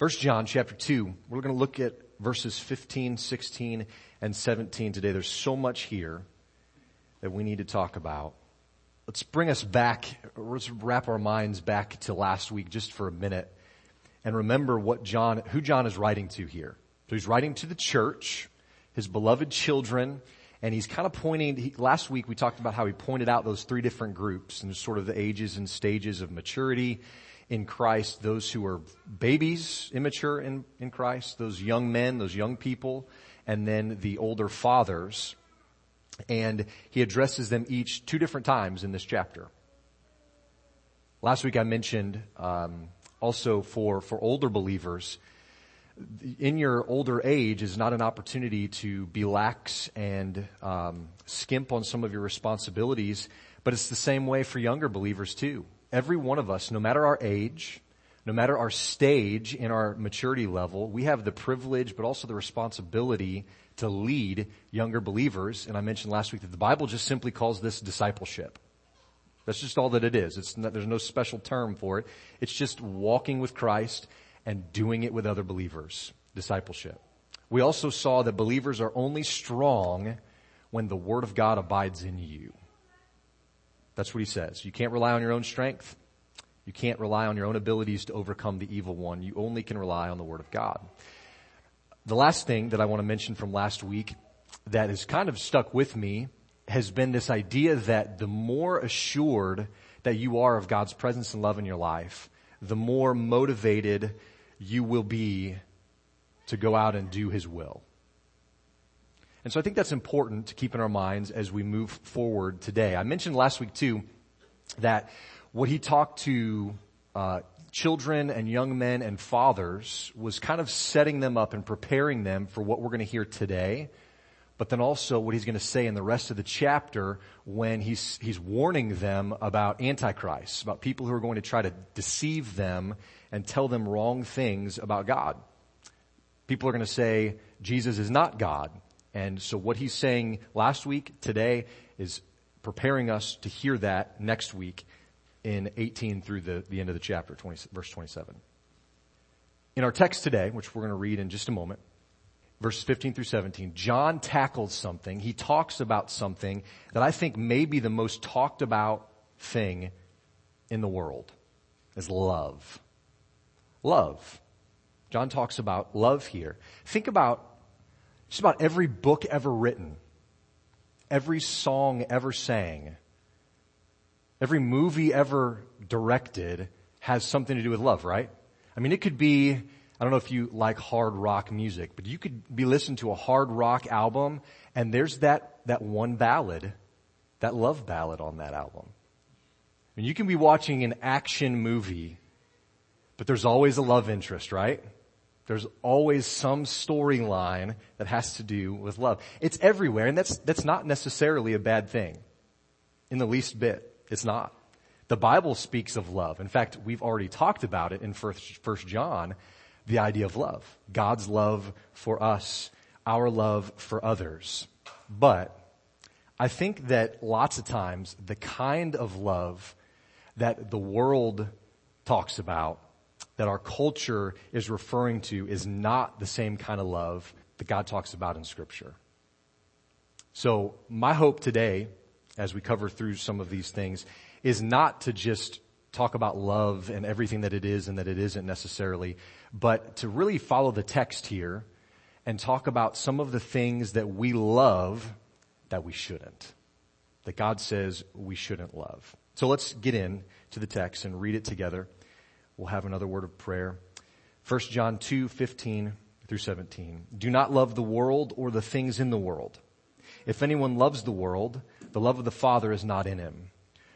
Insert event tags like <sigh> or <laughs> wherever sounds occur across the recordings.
First John chapter 2, we're going to look at verses 15, 16, and 17 today. There's so much here that we need to talk about. Let's bring us back, let's wrap our minds back to last week just for a minute and remember what John, who John is writing to here. So he's writing to the church, his beloved children, and he's kind of pointing, he, last week we talked about how he pointed out those three different groups and sort of the ages and stages of maturity in Christ, those who are babies, immature in, in Christ, those young men, those young people, and then the older fathers. And he addresses them each two different times in this chapter. Last week I mentioned um, also for for older believers, in your older age is not an opportunity to be lax and um, skimp on some of your responsibilities, but it's the same way for younger believers too every one of us, no matter our age, no matter our stage in our maturity level, we have the privilege, but also the responsibility to lead younger believers. And I mentioned last week that the Bible just simply calls this discipleship. That's just all that it is. Not, there's no special term for it. It's just walking with Christ and doing it with other believers. Discipleship. We also saw that believers are only strong when the Word of God abides in you. That's what he says. You can't rely on your own strength. You can't rely on your own abilities to overcome the evil one. You only can rely on the Word of God. The last thing that I want to mention from last week that has kind of stuck with me has been this idea that the more assured that you are of God's presence and love in your life, the more motivated you will be to go out and do His will. And so I think that's important to keep in our minds as we move forward today. I mentioned last week too that what he talked to uh, children and young men and fathers was kind of setting them up and preparing them for what we're going to hear today. But then also what he's going to say in the rest of the chapter when he's, he's warning them about antichrist, about people who are going to try to deceive them and tell them wrong things about God. People are going to say Jesus is not God. And so what he's saying last week, today, is preparing us to hear that next week in 18 through the, the end of the chapter, 20, verse 27. In our text today, which we're going to read in just a moment, verses 15 through 17, John tackles something. He talks about something that I think may be the most talked about thing in the world is love. Love. John talks about love here. Think about just about every book ever written, every song ever sang, every movie ever directed has something to do with love, right? I mean, it could be, I don't know if you like hard rock music, but you could be listening to a hard rock album and there's that, that one ballad, that love ballad on that album. I mean, you can be watching an action movie, but there's always a love interest, right? There's always some storyline that has to do with love. It's everywhere, and that's, that's not necessarily a bad thing. In the least bit. It's not. The Bible speaks of love. In fact, we've already talked about it in first, John, the idea of love. God's love for us, our love for others. But I think that lots of times the kind of love that the world talks about that our culture is referring to is not the same kind of love that God talks about in scripture. So my hope today, as we cover through some of these things, is not to just talk about love and everything that it is and that it isn't necessarily, but to really follow the text here and talk about some of the things that we love that we shouldn't. That God says we shouldn't love. So let's get in to the text and read it together. We'll have another word of prayer. 1 John 2, 15 through 17. Do not love the world or the things in the world. If anyone loves the world, the love of the Father is not in him.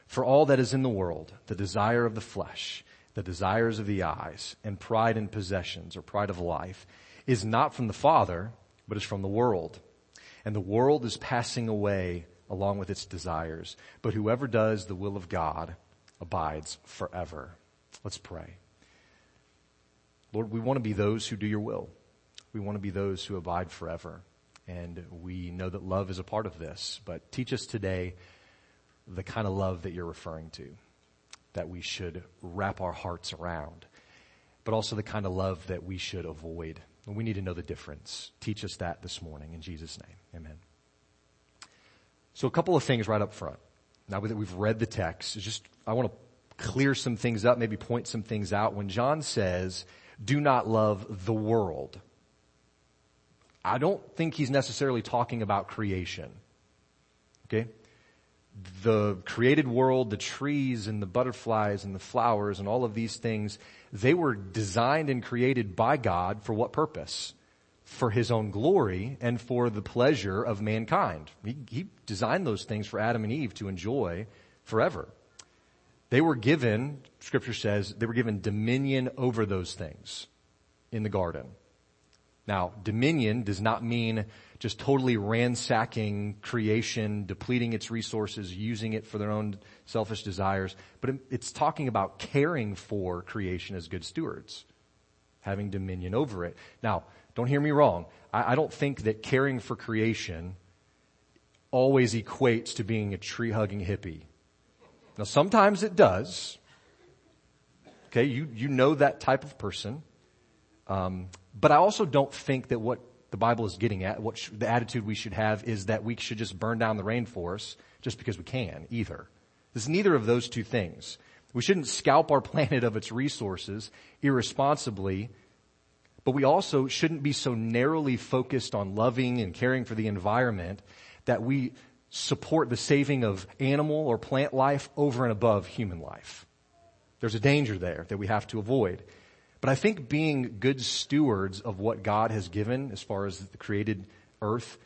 For all that is in the world, the desire of the flesh, the desires of the eyes, and pride in possessions or pride of life, is not from the Father, but is from the world. And the world is passing away along with its desires. But whoever does the will of God abides forever. Let's pray. Lord, we want to be those who do your will. We want to be those who abide forever. And we know that love is a part of this, but teach us today the kind of love that you're referring to, that we should wrap our hearts around. but also the kind of love that we should avoid. We need to know the difference. Teach us that this morning in Jesus' name. Amen. So a couple of things right up front. Now that we've read the text, just, I want to clear some things up, maybe point some things out. When John says, do not love the world, I don't think he's necessarily talking about creation. Okay? The created world, the trees and the butterflies and the flowers and all of these things, they were designed and created by God for what purpose? For His own glory and for the pleasure of mankind. He, he designed those things for Adam and Eve to enjoy forever. They were given, scripture says, they were given dominion over those things in the garden. Now, dominion does not mean just totally ransacking creation, depleting its resources, using it for their own selfish desires, but it's talking about caring for creation as good stewards, having dominion over it. Now, don't hear me wrong. I, I don't think that caring for creation always equates to being a tree hugging hippie. Now, sometimes it does. Okay, you, you know that type of person. Um, but I also don't think that what the Bible is getting at, what sh- the attitude we should have is that we should just burn down the rainforest just because we can either. It's neither of those two things. We shouldn't scalp our <laughs> planet of its resources irresponsibly, but we also shouldn't be so narrowly focused on loving and caring for the environment that we support the saving of animal or plant life over and above human life. There's a danger there that we have to avoid. But I think being good stewards of what God has given as far as the created earth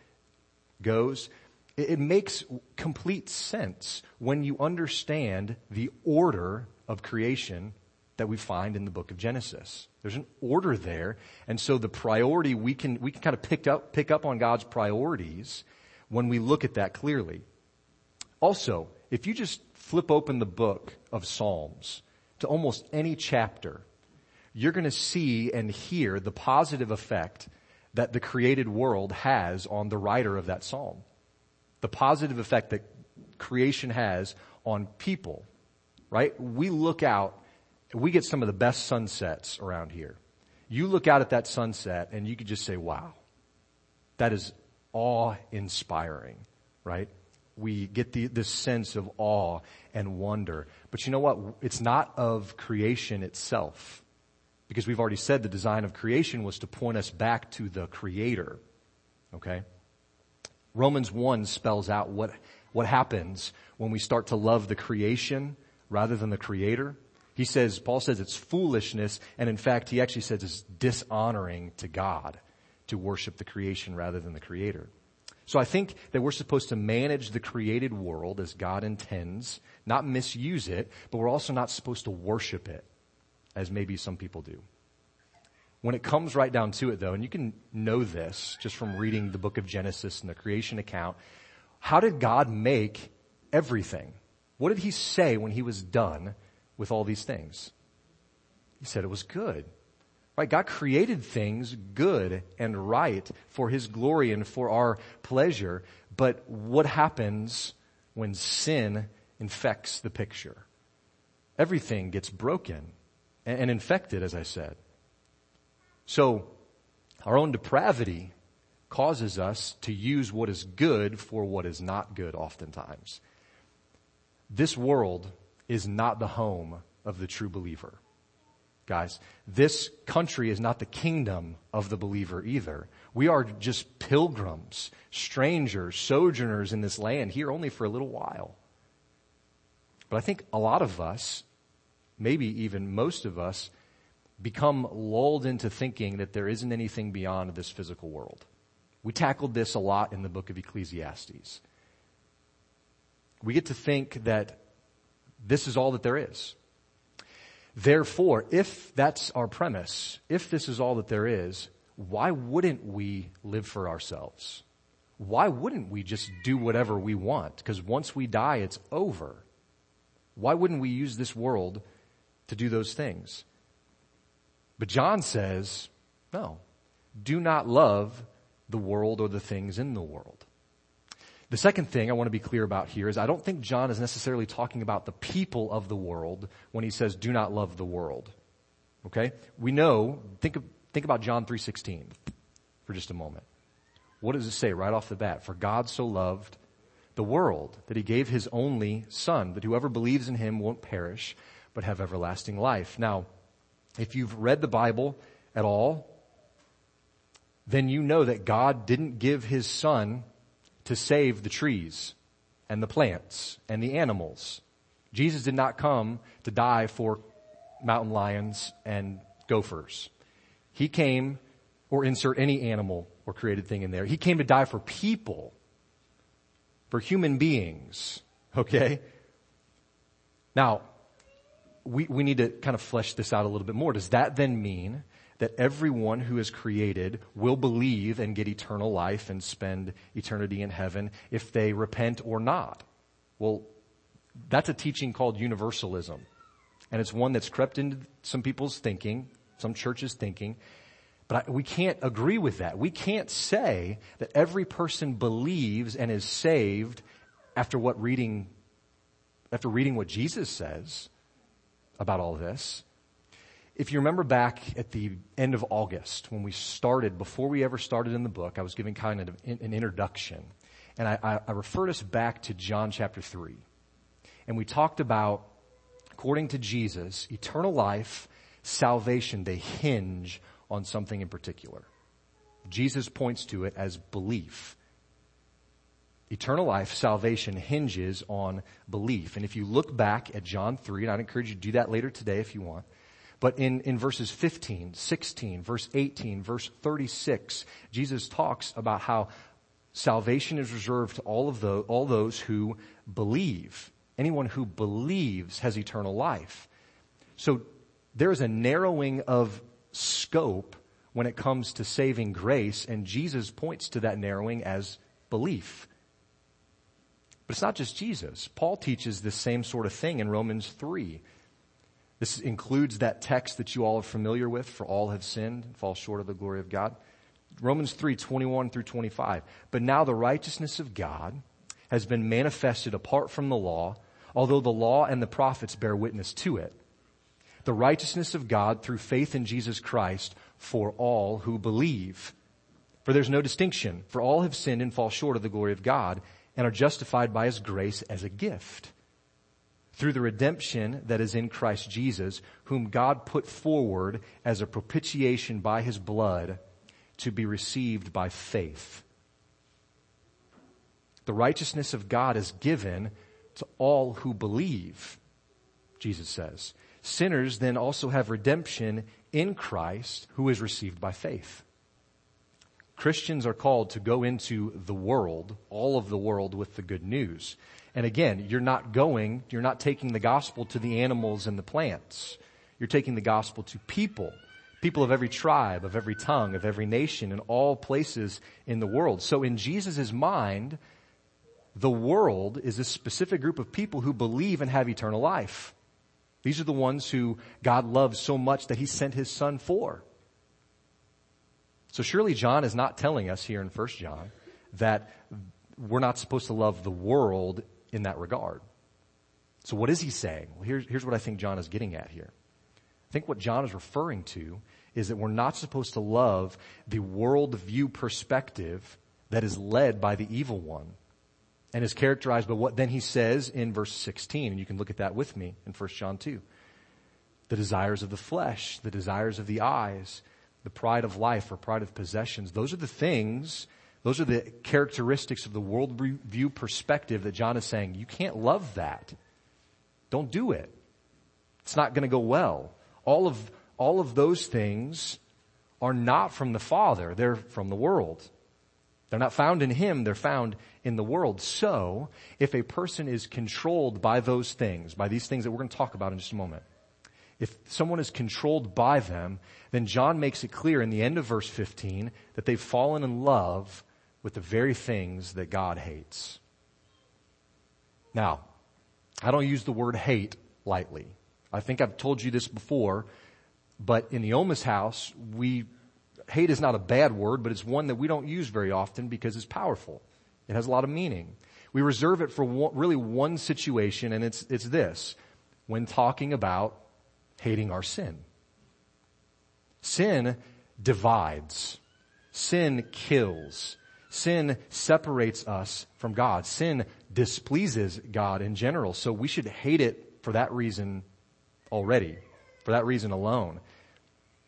goes, it makes complete sense when you understand the order of creation that we find in the book of Genesis. There's an order there. And so the priority, we can, we can kind of pick up, pick up on God's priorities when we look at that clearly. Also, if you just flip open the book of Psalms to almost any chapter, you're going to see and hear the positive effect that the created world has on the writer of that psalm. The positive effect that creation has on people, right? We look out, we get some of the best sunsets around here. You look out at that sunset and you could just say, wow, that is awe inspiring, right? We get the, this sense of awe and wonder. But you know what? It's not of creation itself. Because we've already said the design of creation was to point us back to the creator. Okay? Romans 1 spells out what, what happens when we start to love the creation rather than the creator. He says, Paul says it's foolishness, and in fact, he actually says it's dishonoring to God to worship the creation rather than the creator. So I think that we're supposed to manage the created world as God intends, not misuse it, but we're also not supposed to worship it as maybe some people do. When it comes right down to it though, and you can know this just from reading the book of Genesis and the creation account, how did God make everything? What did he say when he was done with all these things? He said it was good. Right? God created things good and right for his glory and for our pleasure. But what happens when sin infects the picture? Everything gets broken and infected, as I said. So, our own depravity causes us to use what is good for what is not good oftentimes. This world is not the home of the true believer. Guys, this country is not the kingdom of the believer either. We are just pilgrims, strangers, sojourners in this land here only for a little while. But I think a lot of us maybe even most of us, become lulled into thinking that there isn't anything beyond this physical world. We tackled this a lot in the book of Ecclesiastes. We get to think that this is all that there is. Therefore, if that's our premise, if this is all that there is, why wouldn't we live for ourselves? Why wouldn't we just do whatever we want? Because once we die, it's over. Why wouldn't we use this world to do those things. But John says, no, do not love the world or the things in the world. The second thing I want to be clear about here is I don't think John is necessarily talking about the people of the world when he says do not love the world. Okay? We know, think, think about John 3.16 for just a moment. What does it say right off the bat? For God so loved the world that he gave his only son, that whoever believes in him won't perish, but have everlasting life. Now, if you've read the Bible at all, then you know that God didn't give his son to save the trees and the plants and the animals. Jesus did not come to die for mountain lions and gophers. He came, or insert any animal or created thing in there. He came to die for people, for human beings. <laughs> Okay? Now, we, we need to kind of flesh this out a little bit more. Does that then mean that everyone who is created will believe and get eternal life and spend eternity in heaven if they repent or not? Well, that's a teaching called universalism. And it's one that's crept into some people's thinking, some churches' thinking. But I, we can't agree with that. We can't say that every person believes and is saved after what reading, after reading what Jesus says about all this. If you remember back at the end of August when we started, before we ever started in the book, I was giving kind of an introduction. And I, I referred us back to John chapter 3. And we talked about, according to Jesus, eternal life, salvation, they hinge on something in particular. Jesus points to it as belief. Eternal life, salvation hinges on belief. And if you look back at John 3, and I'd encourage you to do that later today if you want, but in, in verses 15, 16, verse 18, verse 36, Jesus talks about how salvation is reserved to all of those, all those who believe. Anyone who believes has eternal life. So there is a narrowing of scope when it comes to saving grace, and Jesus points to that narrowing as belief. But it's not just Jesus. Paul teaches this same sort of thing in Romans 3. This includes that text that you all are familiar with, for all have sinned and fall short of the glory of God. Romans 3, 21 through 25. But now the righteousness of God has been manifested apart from the law, although the law and the prophets bear witness to it. The righteousness of God through faith in Jesus Christ for all who believe. For there's no distinction, for all have sinned and fall short of the glory of God and are justified by his grace as a gift through the redemption that is in Christ Jesus, whom God put forward as a propitiation by his blood to be received by faith. The righteousness of God is given to all who believe, Jesus says. Sinners then also have redemption in Christ who is received by faith. Christians are called to go into the world, all of the world with the good news. And again, you're not going, you're not taking the gospel to the animals and the plants. You're taking the gospel to people people of every tribe, of every tongue, of every nation, in all places in the world. So in Jesus' mind, the world is a specific group of people who believe and have eternal life. These are the ones who God loves so much that he sent his son for. So surely John is not telling us here in 1 John that we're not supposed to love the world in that regard. So what is he saying? Well, here's, here's what I think John is getting at here. I think what John is referring to is that we're not supposed to love the worldview perspective that is led by the evil one and is characterized by what then he says in verse 16. And you can look at that with me in 1 John 2. The desires of the flesh, the desires of the eyes, the pride of life or pride of possessions. Those are the things, those are the characteristics of the worldview perspective that John is saying, you can't love that. Don't do it. It's not going to go well all of, all of those things are not from the Father. They're from the world. They're not found in Him. They're found in the world. So, if a person is controlled by those things, by these things that we're going to talk about in just a moment, if someone is controlled by them, then John makes it clear in the end of verse 15 that they've fallen in love with the very things that God hates. Now, I don't use the word hate lightly. I think I've told you this before, but in the Ohmes house, we, hate is not a bad word, but it's one that we don't use very often because it's powerful. It has a lot of meaning. We reserve it for one, really one situation, and it's, it's this. When talking about hating our sin. Sin divides. Sin kills. Sin separates us from God. Sin displeases God in general. So we should hate it for that reason already, for that reason alone.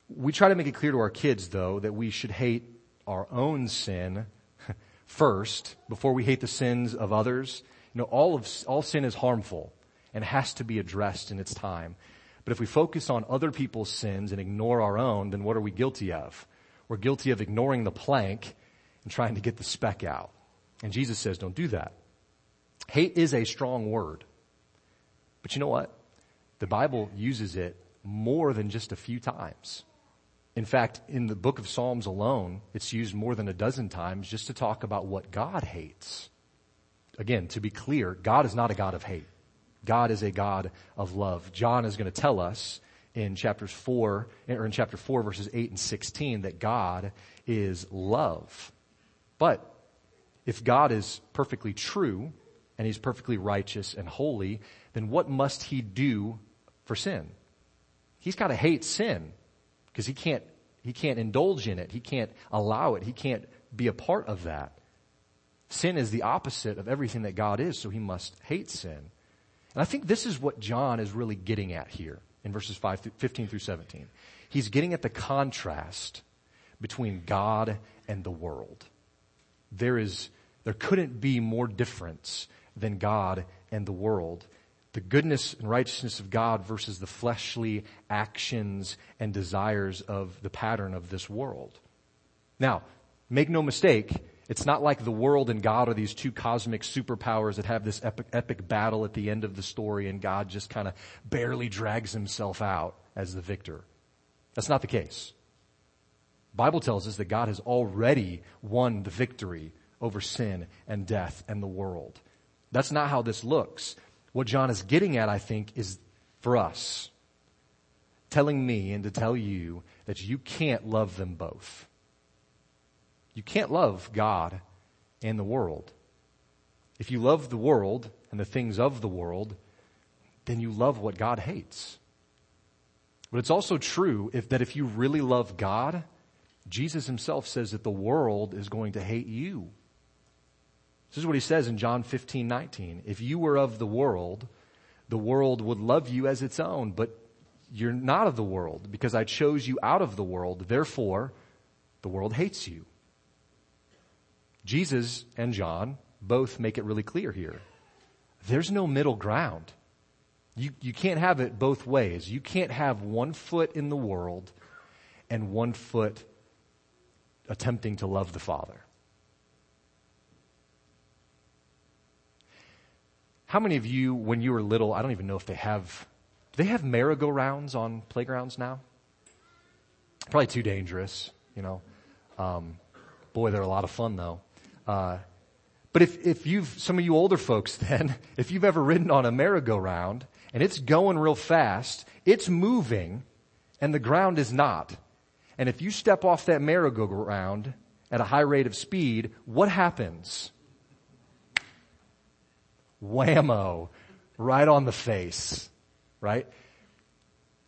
We try to make it clear to our kids, though, that we should hate our own sin <laughs> first before we hate the sins of others. You know, all of, all sin is harmful and has to be addressed in its time. But if we focus on other people's sins and ignore our own, then what are we guilty of? We're guilty of ignoring the plank and trying to get the speck out. And Jesus says, don't do that. Hate is a strong word. But you know what? The Bible uses it more than just a few times. In fact, in the book of Psalms alone, it's used more than a dozen times just to talk about what God hates. Again, to be clear, God is not a God of hate. God is a God of love. John is going to tell us in chapters 4, or in chapter 4 verses 8 and 16 that God is love. But if God is perfectly true and he's perfectly righteous and holy, then what must he do for sin? He's got to hate sin because he can't, he can't indulge in it. He can't allow it. He can't be a part of that. Sin is the opposite of everything that God is, so he must hate sin. And I think this is what John is really getting at here in verses 5 through, 15 through 17. He's getting at the contrast between God and the world. There is, there couldn't be more difference than God and the world. The goodness and righteousness of God versus the fleshly actions and desires of the pattern of this world. Now, make no mistake, it's not like the world and God are these two cosmic superpowers that have this epic, epic battle at the end of the story and God just kind of barely drags himself out as the victor. That's not the case. Bible tells us that God has already won the victory over sin and death and the world. That's not how this looks. What John is getting at, I think, is for us, telling me and to tell you that you can't love them both. You can't love God and the world. If you love the world and the things of the world, then you love what God hates. But it's also true if, that if you really love God, Jesus himself says that the world is going to hate you. This is what he says in John 15, 19. If you were of the world, the world would love you as its own, but you're not of the world because I chose you out of the world. Therefore, the world hates you. Jesus and John both make it really clear here. There's no middle ground. You, you can't have it both ways. You can't have one foot in the world and one foot attempting to love the Father. How many of you, when you were little, I don't even know if they have, do they have merry-go-rounds on playgrounds now? Probably too dangerous, you know. Um, boy, they're a lot of fun though. Uh, but if, if you've, some of you older folks <laughs> then, if you've ever ridden on a merry-go-round and it's going real fast, it's moving and the ground is not. And if you step off that merry-go-round at a high rate of speed, what happens? Whammo. Right on the face. Right?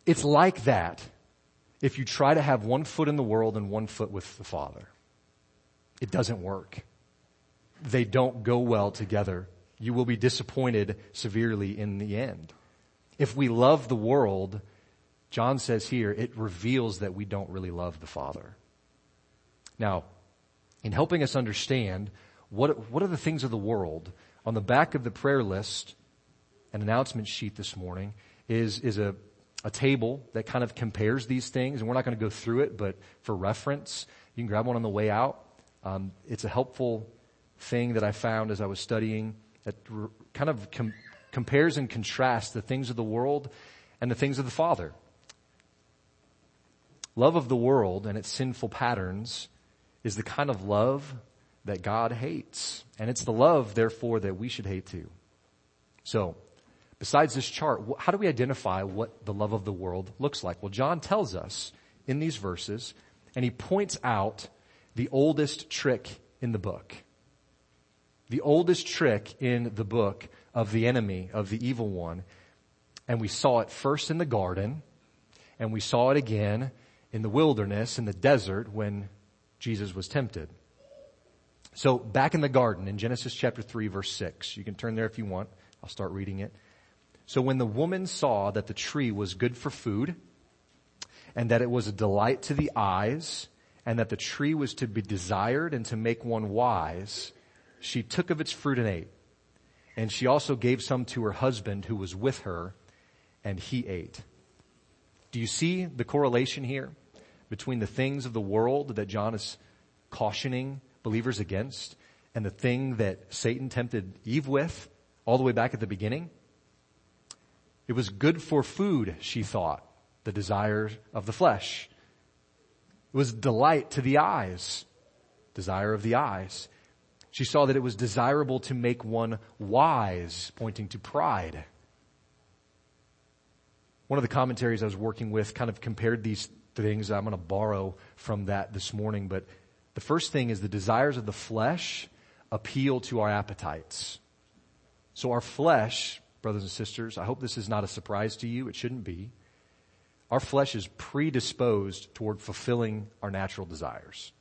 It's like that if you try to have one foot in the world and one foot with the Father. It doesn't work they don't go well together. You will be disappointed severely in the end. If we love the world, John says here, it reveals that we don't really love the Father. Now, in helping us understand what, what are the things of the world, on the back of the prayer list, an announcement sheet this morning is, is a, a table that kind of compares these things, and we're not going to go through it, but for reference, you can grab one on the way out. Um, it's a helpful thing that I found as I was studying that kind of com- compares and contrasts the things of the world and the things of the Father. Love of the world and its sinful patterns is the kind of love that God hates. And it's the love, therefore, that we should hate too. So, besides this chart, how do we identify what the love of the world looks like? Well, John tells us in these verses, and he points out the oldest trick in the book the oldest trick in the book of the enemy, of the evil one. And we saw it first in the garden, and we saw it again in the wilderness, in the desert, when Jesus was tempted. So back in the garden in Genesis chapter 3 verse 6, you can turn there if you want. I'll start reading it. So when the woman saw that the tree was good for food and that it was a delight to the eyes and that the tree was to be desired and to make one wise, she took of its fruit and ate. And she also gave some to her husband who was with her and he ate. Do you see the correlation here between the things of the world that John is cautioning believers against and the thing that Satan tempted Eve with all the way back at the beginning? It was good for food, she thought, the desire of the flesh. It was delight to the eyes, desire of the eyes. She saw that it was desirable to make one wise, pointing to pride. One of the commentaries I was working with kind of compared these things. I'm going to borrow from that this morning, but the first thing is the desires of the flesh appeal to our appetites. So our flesh, brothers and sisters, I hope this is not a surprise to you. It shouldn't be. Our flesh is predisposed toward fulfilling our natural desires.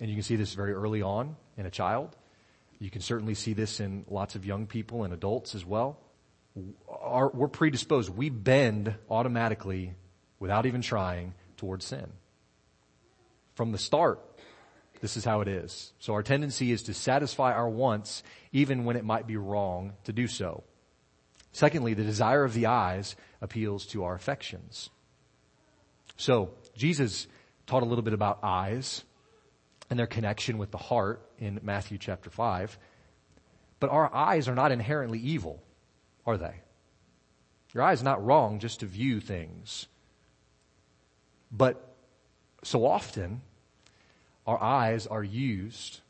And you can see this very early on in a child. You can certainly see this in lots of young people and adults as well. We're predisposed. We bend automatically, without even trying, towards sin. From the start, this is how it is. So our tendency is to satisfy our wants even when it might be wrong to do so. Secondly, the desire of the eyes appeals to our affections. So Jesus taught a little bit about eyes and their connection with the heart in Matthew chapter 5. But our eyes are not inherently evil, are they? Your eye is not wrong just to view things. But so often, our eyes are used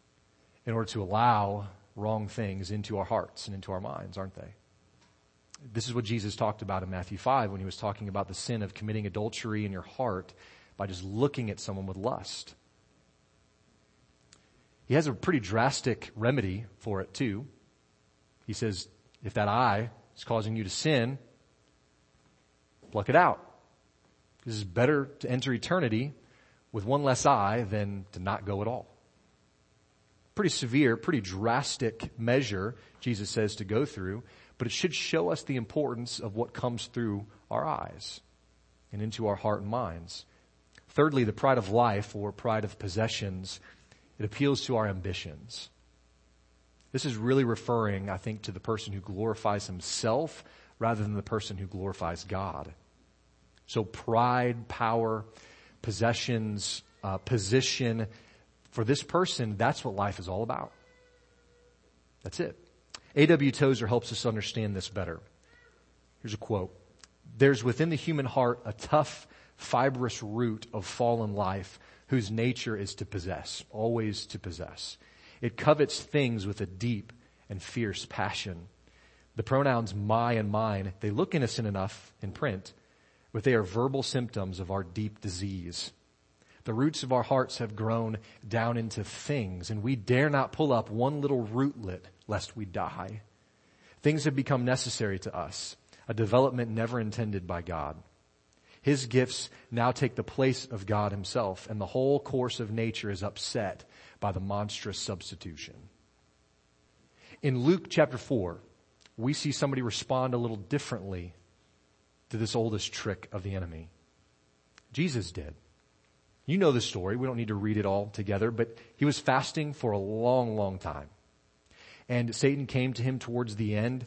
in order to allow wrong things into our hearts and into our minds, aren't they? This is what Jesus talked about in Matthew 5 when he was talking about the sin of committing adultery in your heart by just looking at someone with lust. He has a pretty drastic remedy for it too. He says, if that eye is causing you to sin, pluck it out. This is better to enter eternity with one less eye than to not go at all. Pretty severe, pretty drastic measure, Jesus says, to go through, but it should show us the importance of what comes through our eyes and into our heart and minds. Thirdly, the pride of life or pride of possessions it appeals to our ambitions. This is really referring, I think, to the person who glorifies himself rather than the person who glorifies God. So pride, power, possessions, uh, position, for this person, that's what life is all about. That's it. A.W. Tozer helps us understand this better. Here's a quote. There's within the human heart a tough, fibrous root of fallen life whose nature is to possess, always to possess. It covets things with a deep and fierce passion. The pronouns my and mine, they look innocent enough in print, but they are verbal symptoms of our deep disease. The roots of our hearts have grown down into things, and we dare not pull up one little rootlet lest we die. Things have become necessary to us, a development never intended by God. His gifts now take the place of God himself, and the whole course of nature is upset by the monstrous substitution. In Luke chapter 4, we see somebody respond a little differently to this oldest trick of the enemy. Jesus did. You know the story. We don't need to read it all together, but he was fasting for a long, long time. And Satan came to him towards the end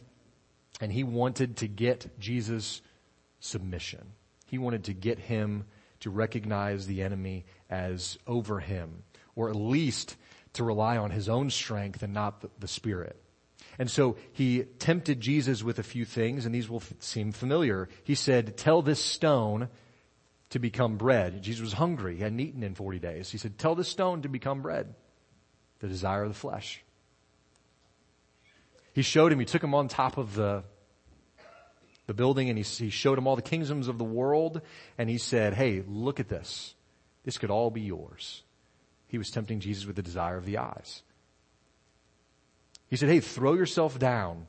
and he wanted to get Jesus submission. He wanted to get him to recognize the enemy as over him, or at least to rely on his own strength and not the, the Spirit. And so he tempted Jesus with a few things, and these will f- seem familiar. He said, tell this stone to become bread. Jesus was hungry. He hadn't eaten in 40 days. He said, tell this stone to become bread. The desire of the flesh. He showed him, he took him on top of the the building and he, he showed him all the kingdoms of the world and he said, hey, look at this. This could all be yours. He was tempting Jesus with the desire of the eyes. He said, hey, throw yourself down.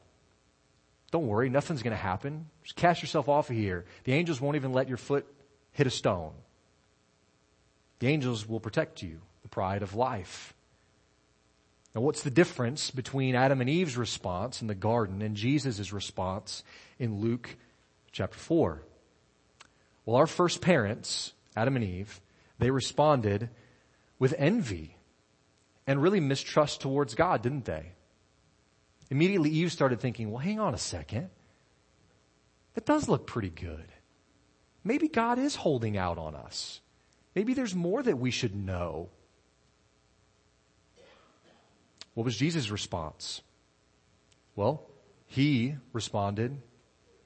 Don't worry, nothing's going to happen. Just cast yourself off of here. The angels won't even let your foot hit a stone. The angels will protect you, the pride of life. Now what's the difference between Adam and Eve's response in the garden and Jesus' response in Luke chapter 4? Well, our first parents, Adam and Eve, they responded with envy and really mistrust towards God, didn't they? Immediately Eve started thinking, well, hang on a second. That does look pretty good. Maybe God is holding out on us. Maybe there's more that we should know. What was Jesus' response? Well, he responded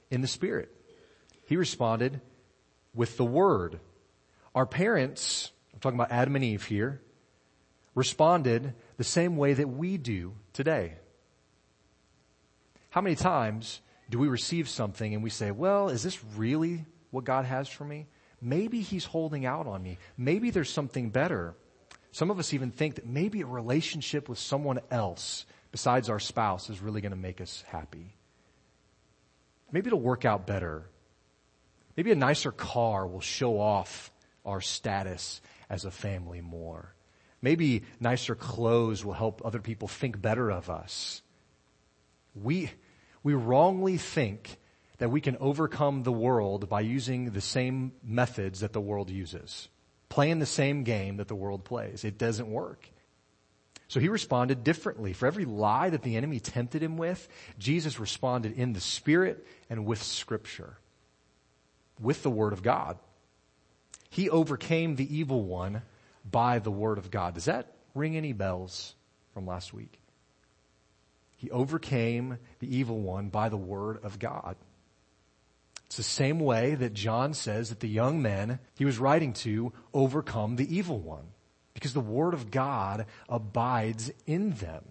in the Spirit. He responded with the Word. Our parents, I'm talking about Adam and Eve here, responded the same way that we do today. How many times do we receive something and we say, well, is this really what God has for me? Maybe He's holding out on me. Maybe there's something better. Some of us even think that maybe a relationship with someone else besides our spouse is really going to make us happy. Maybe it'll work out better. Maybe a nicer car will show off our status as a family more. Maybe nicer clothes will help other people think better of us. We, we wrongly think that we can overcome the world by using the same methods that the world uses. Playing the same game that the world plays. It doesn't work. So he responded differently. For every lie that the enemy tempted him with, Jesus responded in the Spirit and with Scripture. With the Word of God. He overcame the evil one by the Word of God. Does that ring any bells from last week? He overcame the evil one by the Word of God. It's the same way that John says that the young men he was writing to overcome the evil one. Because the Word of God abides in them.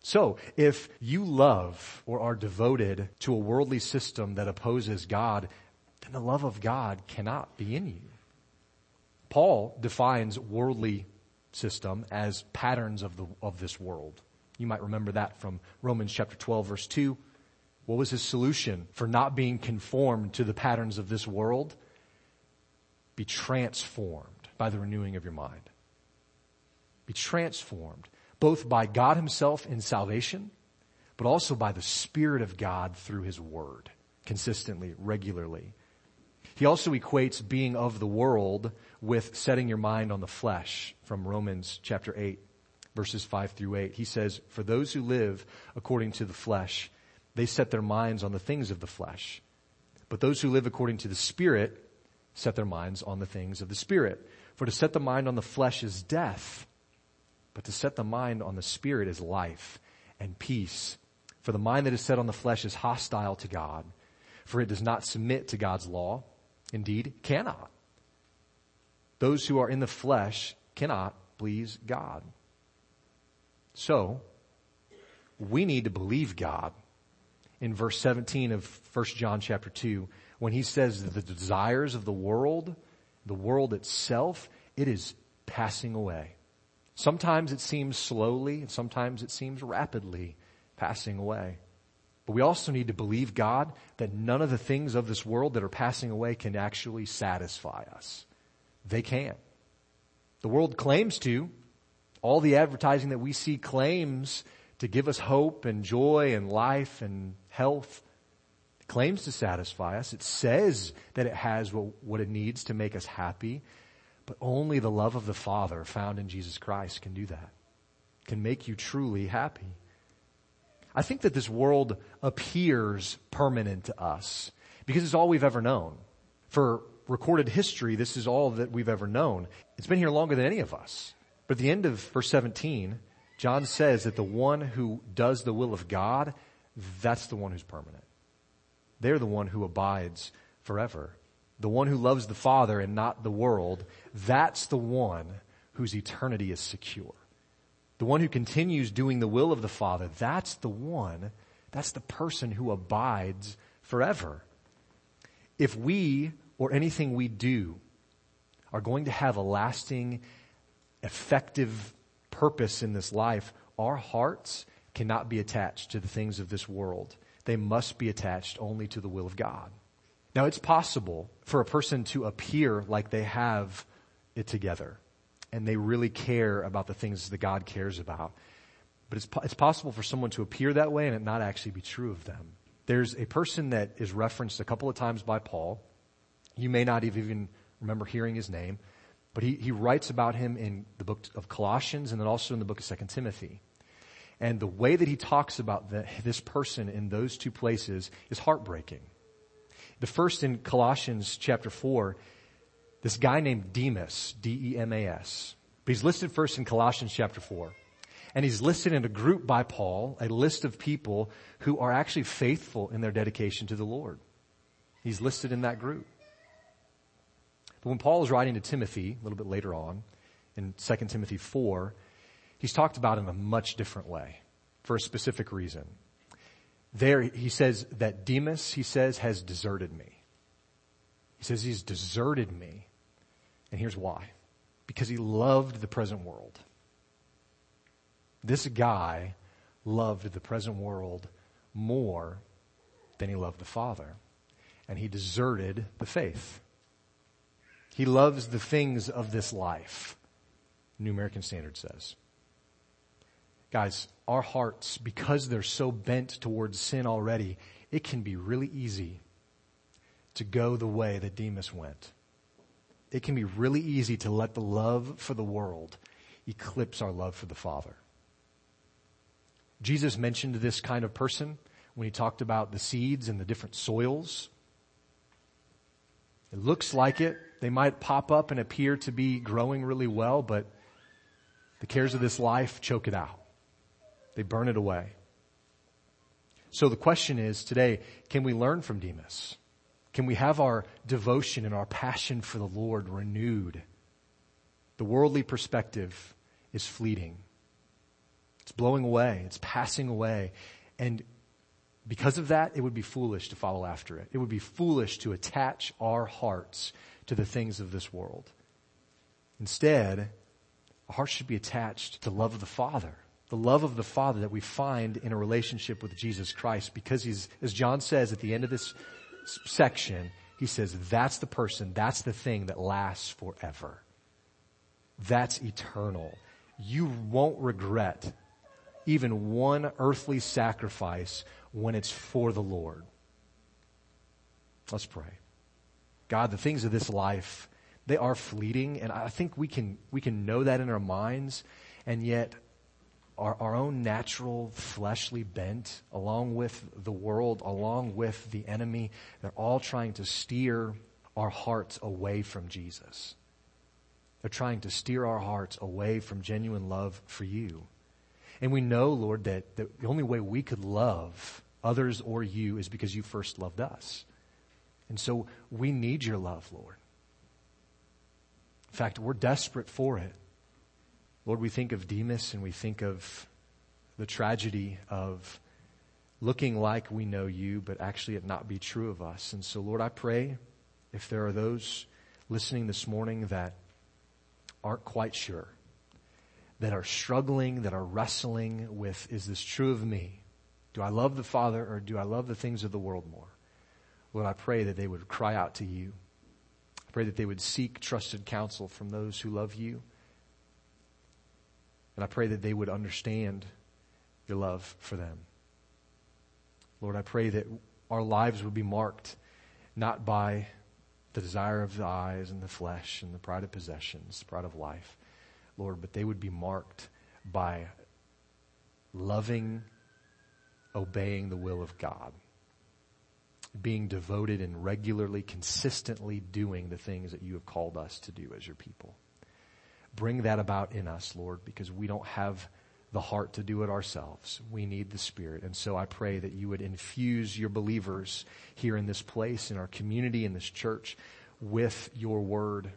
So, if you love or are devoted to a worldly system that opposes God, then the love of God cannot be in you. Paul defines worldly system as patterns of the, of this world. You might remember that from Romans chapter 12 verse 2. What was his solution for not being conformed to the patterns of this world? Be transformed by the renewing of your mind. Be transformed both by God himself in salvation, but also by the Spirit of God through his word consistently, regularly. He also equates being of the world with setting your mind on the flesh from Romans chapter 8 verses 5 through 8. He says, for those who live according to the flesh, they set their minds on the things of the flesh. But those who live according to the Spirit set their minds on the things of the Spirit. For to set the mind on the flesh is death, but to set the mind on the Spirit is life and peace. For the mind that is set on the flesh is hostile to God, for it does not submit to God's law. Indeed, cannot. Those who are in the flesh cannot please God. So, we need to believe God in verse 17 of 1 John chapter 2 when he says that the desires of the world, the world itself, it is passing away. Sometimes it seems slowly and sometimes it seems rapidly passing away. But we also need to believe God that none of the things of this world that are passing away can actually satisfy us. They can't. The world claims to. All the advertising that we see claims to give us hope and joy and life and health. It claims to satisfy us. It says that it has what, what it needs to make us happy. But only the love of the Father found in Jesus Christ can do that. Can make you truly happy. I think that this world appears permanent to us because it's all we've ever known. For recorded history, this is all that we've ever known. It's been here longer than any of us. But at the end of verse 17, John says that the one who does the will of God, that's the one who's permanent. They're the one who abides forever. The one who loves the Father and not the world, that's the one whose eternity is secure. The one who continues doing the will of the Father, that's the one, that's the person who abides forever. If we or anything we do are going to have a lasting, effective purpose in this life, our hearts cannot be attached to the things of this world. They must be attached only to the will of God. Now it's possible for a person to appear like they have it together. and they really care about the things that God cares about. But it's, it's possible for someone to appear that way and it not actually be true of them. There's a person that is referenced a couple of times by Paul. You may not even remember hearing his name, but he, he writes about him in the book of Colossians and then also in the book of Second Timothy. And the way that he talks about the, this person in those two places is heartbreaking. The first in Colossians chapter 4, this guy named Demas, D-E-M-A-S. But he's listed first in Colossians chapter 4. And he's listed in a group by Paul, a list of people who are actually faithful in their dedication to the Lord. He's listed in that group. But when Paul is writing to Timothy, a little bit later on, in 2 Timothy 4, he's talked about in a much different way for a specific reason. There, he says that Demas, he says, has deserted me. He says he's deserted me. And here's why. Because he loved the present world. This guy loved the present world more than he loved the Father. And he deserted the faith. He loves the things of this life, New American Standard says. Guys, our hearts, because they're so bent towards sin already, it can be really easy to go the way that Demas went. It can be really easy to let the love for the world eclipse our love for the Father. Jesus mentioned this kind of person when he talked about the seeds and the different soils. It looks like it. They might pop up and appear to be growing really well, but the cares of this life choke it out. They burn it away. So the question is today, can we learn from Demas? Can we have our devotion and our passion for the Lord renewed? The worldly perspective is fleeting. It's blowing away. It's passing away. And because of that, it would be foolish to follow after it. It would be foolish to attach our hearts to the things of this world. Instead, our hearts should be attached to love of the Father. The love of the Father that we find in a relationship with Jesus Christ because he's, as John says at the end of this section, he says, that's the person, that's the thing that lasts forever. That's eternal. You won't regret even one earthly sacrifice when it's for the Lord. Let's pray. God, the things of this life, they are fleeting, and I think we can, we can know that in our minds, and yet our, our own natural fleshly bent, along with the world, along with the enemy, they're all trying to steer our hearts away from Jesus. They're trying to steer our hearts away from genuine love for you. And we know, Lord, that the only way we could love others or you is because you first loved us. And so we need your love, Lord. In fact, we're desperate for it. Lord, we think of Demas and we think of the tragedy of looking like we know you, but actually it not be true of us. And so, Lord, I pray if there are those listening this morning that aren't quite sure, that are struggling, that are wrestling with, is this true of me? Do I love the Father or do I love the things of the world more? Lord, I pray that they would cry out to you. I pray that they would seek trusted counsel from those who love you. And I pray that they would understand your love for them. Lord, I pray that our lives would be marked not by the desire of the eyes and the flesh and the pride of possessions, pride of life, Lord, but they would be marked by loving, obeying the will of God, being devoted and regularly, consistently doing the things that you have called us to do as your people. Bring that about in us, Lord, because we don't have the heart to do it ourselves. We need the Spirit. And so I pray that you would infuse your believers here in this place, in our community, in this church, with your word,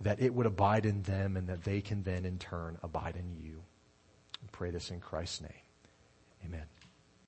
that it would abide in them and that they can then in turn abide in you. We pray this in Christ's name. Amen.